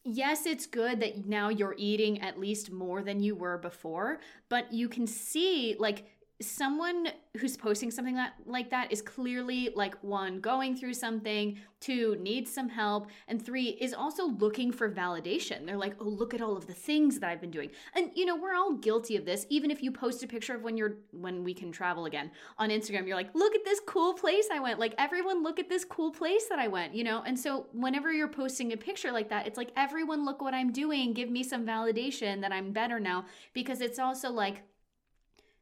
yes, it's good that now you're eating at least more than you were before, but you can see like someone who's posting something that like that is clearly like one going through something two needs some help and three is also looking for validation. They're like oh look at all of the things that i've been doing. And you know we're all guilty of this. Even if you post a picture of when you're when we can travel again on instagram you're like look at this cool place i went. Like everyone look at this cool place that i went you know? And so whenever you're posting a picture like that it's like everyone look what i'm doing. Give me some validation that i'm better now. Because it's also like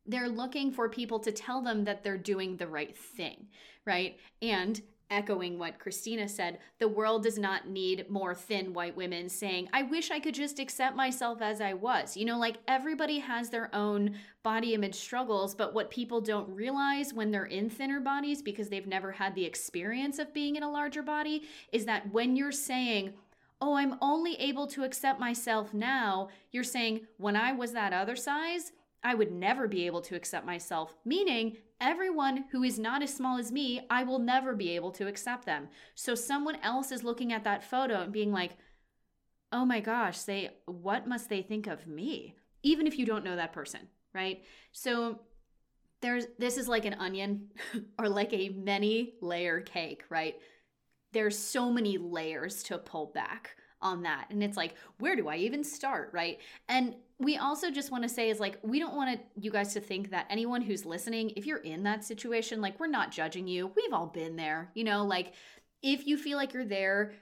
they're looking for people to tell them that they're doing the right thing, right? And echoing what Christina said, the world does not need more thin white women saying, I wish I could just accept myself as I was. You know, like everybody has their own body image struggles, but what people don't realize when they're in thinner bodies because they've never had the experience of being in a larger body is that when you're saying, Oh, I'm only able to accept myself now, you're saying, when I was that other size, I would never be able to accept myself, meaning everyone who is not as small as me, I will never be able to accept them. So someone else is looking at that photo and being like, oh my gosh, they, what must they think of me? Even if you don't know that person, right? So there's, this is like an onion or like a many layer cake, right? There's so many layers to pull back on that. And it's like, where do I even start, right? And we also just want to say is like we don't want to you guys to think that anyone who's listening if you're in that situation like we're not judging you. We've all been there you know? Like if you feel like you're there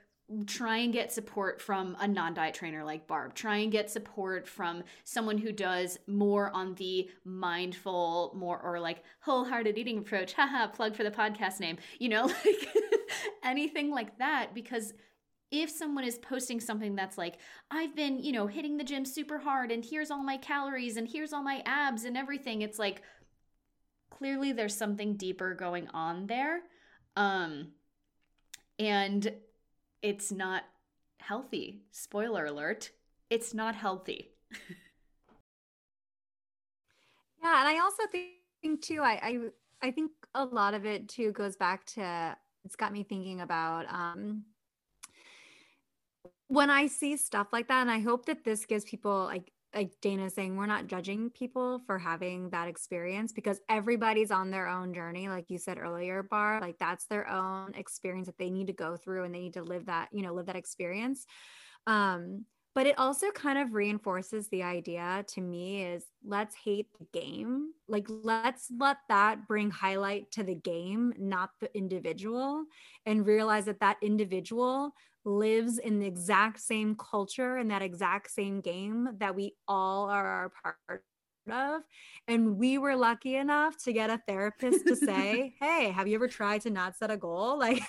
try and get support from a non-diet trainer like barb. Try and get support from someone who does more on the mindful more or like wholehearted eating approach. Haha plug for the podcast name. You know like anything like that because if someone is posting something that's like i've been you know hitting the gym super hard and here's all my calories and here's all my abs and everything it's like clearly there's something deeper going on there um and it's not healthy. Spoiler alert it's not healthy. Yeah and i also think too I, I i think a lot of it too goes back to it's got me thinking about um when I see stuff like that, and I hope that this gives people like like Dana saying, we're not judging people for having that experience because everybody's on their own journey. Like you said earlier, Bar, like that's their own experience that they need to go through and they need to live that, you know, live that experience. Um, but it also kind of reinforces the idea to me is let's hate the game like let's let that bring highlight to the game not the individual and realize that that individual lives in the exact same culture and that exact same game that we all are a part of. And we were lucky enough to get a therapist to say, Hey, have you ever tried to not set a goal? Like,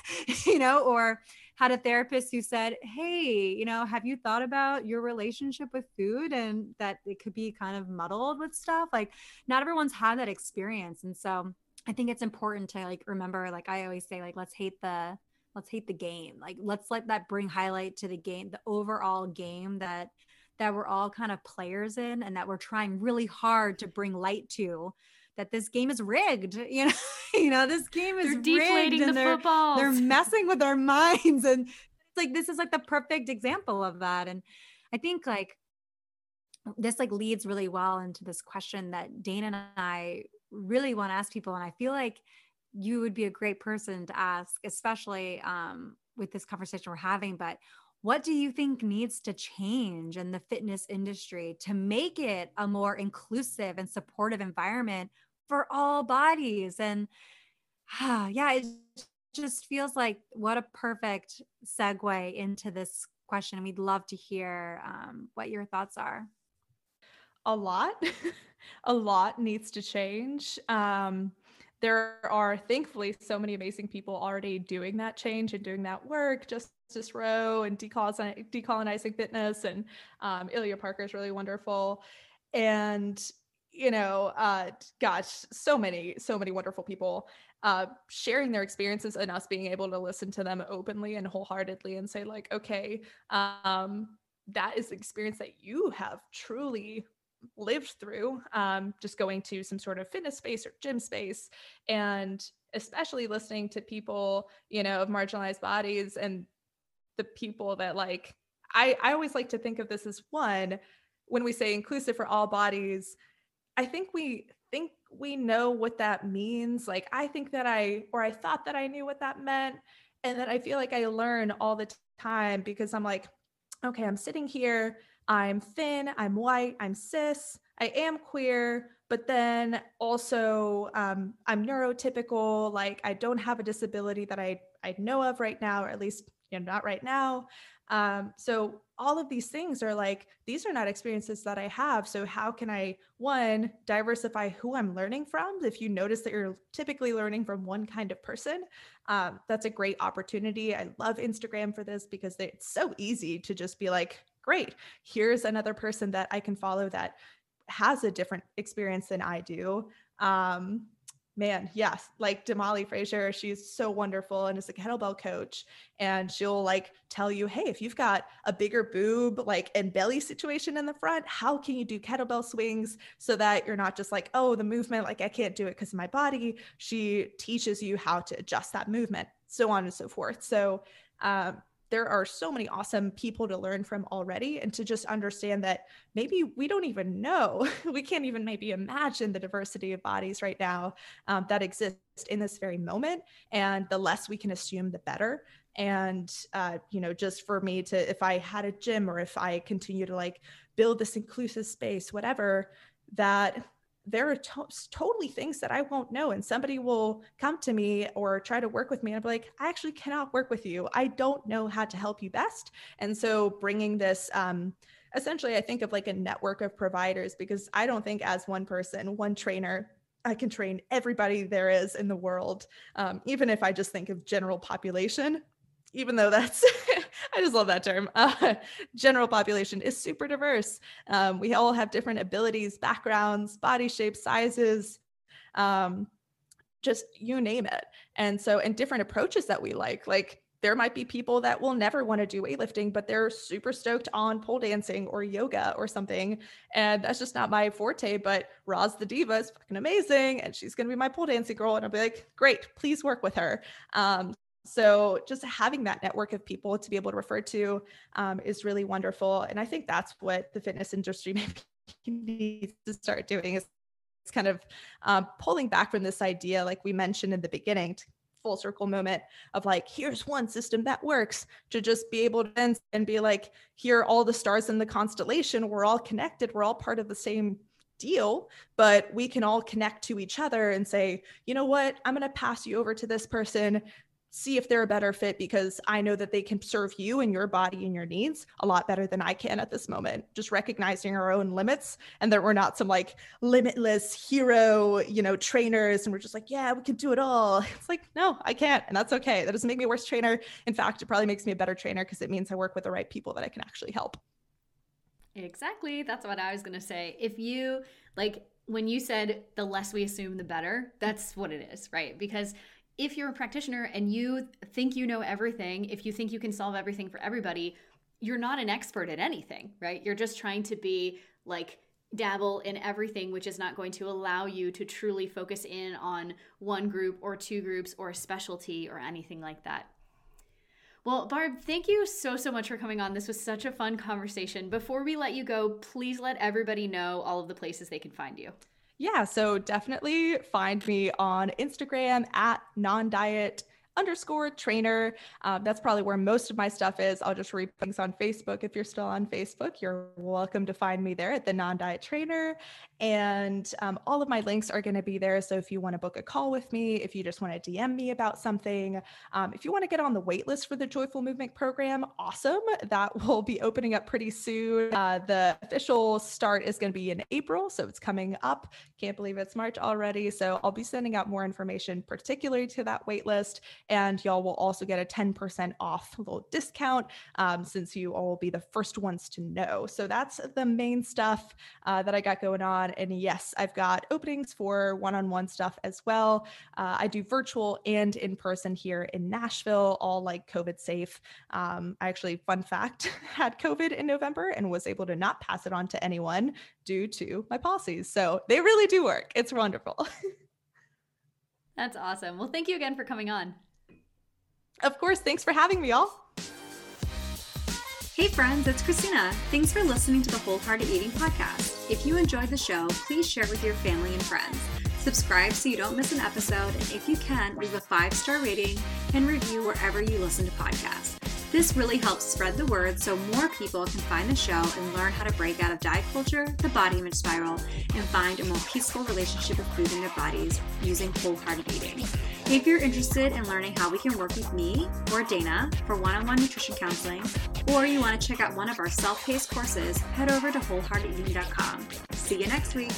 you know, or had a therapist who said, Hey, you know, have you thought about your relationship with food and that it could be kind of muddled with stuff? Like, not everyone's had that experience. And so I think it's important to like remember, like I always say, like, let's hate the let's hate the game like let's let that bring highlight to the game the overall game that that we're all kind of players in and that we're trying really hard to bring light to that this game is rigged you know you know this game is and the they're, footballs. they're messing with our minds and it's like this is like the perfect example of that and i think like this like leads really well into this question that Dana and I really want to ask people, and I feel like you would be a great person to ask, especially um, with this conversation we're having. But what do you think needs to change in the fitness industry to make it a more inclusive and supportive environment for all bodies? And uh, yeah, it just feels like what a perfect segue into this question. And we'd love to hear um, what your thoughts are. A lot, a lot needs to change. Um, there are thankfully so many amazing people already doing that change and doing that work. Justice Roe and decolonizing, decolonizing fitness, and um, Ilya Parker is really wonderful. And you know, uh, gosh, so many, so many wonderful people uh, sharing their experiences and us being able to listen to them openly and wholeheartedly and say like, okay, um, that is the experience that you have truly lived through um, just going to some sort of fitness space or gym space and especially listening to people you know of marginalized bodies and the people that like i i always like to think of this as one when we say inclusive for all bodies i think we think we know what that means like i think that i or i thought that i knew what that meant and then i feel like i learn all the time because i'm like okay i'm sitting here I'm thin, I'm white, I'm cis, I am queer, but then also um, I'm neurotypical. Like I don't have a disability that I I know of right now, or at least you know not right now. Um, so all of these things are like these are not experiences that I have. So how can I one diversify who I'm learning from? If you notice that you're typically learning from one kind of person, um, that's a great opportunity. I love Instagram for this because it's so easy to just be like, great. Here's another person that I can follow that has a different experience than I do. Um, man, yes, like Damali Frazier, she's so wonderful and is a kettlebell coach. And she'll like tell you, hey, if you've got a bigger boob, like and belly situation in the front, how can you do kettlebell swings so that you're not just like, oh, the movement, like I can't do it because of my body. She teaches you how to adjust that movement, so on and so forth. So um, there are so many awesome people to learn from already and to just understand that maybe we don't even know. We can't even maybe imagine the diversity of bodies right now um, that exist in this very moment. And the less we can assume the better. And uh, you know just for me to if i had a gym or if i continue to like build this inclusive space whatever that there are to- totally things that I won't know. And somebody will come to me or try to work with me and be like, I actually cannot work with you. I don't know how to help you best. And so bringing this, um, essentially, I think of like a network of providers because I don't think as one person, one trainer, I can train everybody there is in the world. Um, even if I just think of general population, even though that's I just love that term. Uh, general population is super diverse. Um, we all have different abilities, backgrounds, body shapes, sizes, um, just you name it. And so, and different approaches that we like. Like there might be people that will never want to do weightlifting, but they're super stoked on pole dancing or yoga or something. And that's just not my forte. But Roz the Diva is fucking amazing. And she's going to be my pole dancing girl. And I'll be like, great, please work with her. Um, so just having that network of people to be able to refer to um, is really wonderful. And I think that's what the fitness industry needs to start doing is kind of um, pulling back from this idea, like we mentioned in the beginning, full circle moment of like, here's one system that works to just be able to and be like, here are all the stars in the constellation. We're all connected. We're all part of the same deal, but we can all connect to each other and say, you know what, I'm going to pass you over to this person see if they're a better fit because I know that they can serve you and your body and your needs a lot better than I can at this moment. Just recognizing our own limits and that we're not some like limitless hero, you know, trainers and we're just like, yeah, we can do it all. It's like, no, I can't. And that's okay. That doesn't make me a worse trainer. In fact, it probably makes me a better trainer because it means I work with the right people that I can actually help. Exactly. That's what I was going to say. If you like when you said the less we assume the better, that's what it is, right? Because if you're a practitioner and you think you know everything, if you think you can solve everything for everybody, you're not an expert at anything, right? You're just trying to be like dabble in everything, which is not going to allow you to truly focus in on one group or two groups or a specialty or anything like that. Well, Barb, thank you so, so much for coming on. This was such a fun conversation. Before we let you go, please let everybody know all of the places they can find you. Yeah, so definitely find me on Instagram at non diet underscore trainer. Um, that's probably where most of my stuff is. I'll just read things on Facebook. If you're still on Facebook, you're welcome to find me there at the non diet trainer. And um, all of my links are going to be there. So if you want to book a call with me, if you just want to DM me about something, um, if you want to get on the waitlist for the Joyful Movement program, awesome. That will be opening up pretty soon. Uh, the official start is going to be in April. So it's coming up. Can't believe it's March already. So I'll be sending out more information, particularly to that waitlist. And y'all will also get a 10% off little discount um, since you all will be the first ones to know. So that's the main stuff uh, that I got going on. And yes, I've got openings for one on one stuff as well. Uh, I do virtual and in person here in Nashville, all like COVID safe. Um, I actually, fun fact, had COVID in November and was able to not pass it on to anyone due to my policies. So they really do work. It's wonderful. That's awesome. Well, thank you again for coming on. Of course. Thanks for having me, all. Hey, friends, it's Christina. Thanks for listening to the Wholehearted Eating Podcast. If you enjoyed the show, please share with your family and friends. Subscribe so you don't miss an episode, and if you can, leave a five star rating and review wherever you listen to podcasts. This really helps spread the word so more people can find the show and learn how to break out of diet culture, the body image spiral, and find a more peaceful relationship with food in their bodies using wholehearted eating. If you're interested in learning how we can work with me or Dana for one on one nutrition counseling, or you want to check out one of our self paced courses, head over to wholeheartedeating.com. See you next week.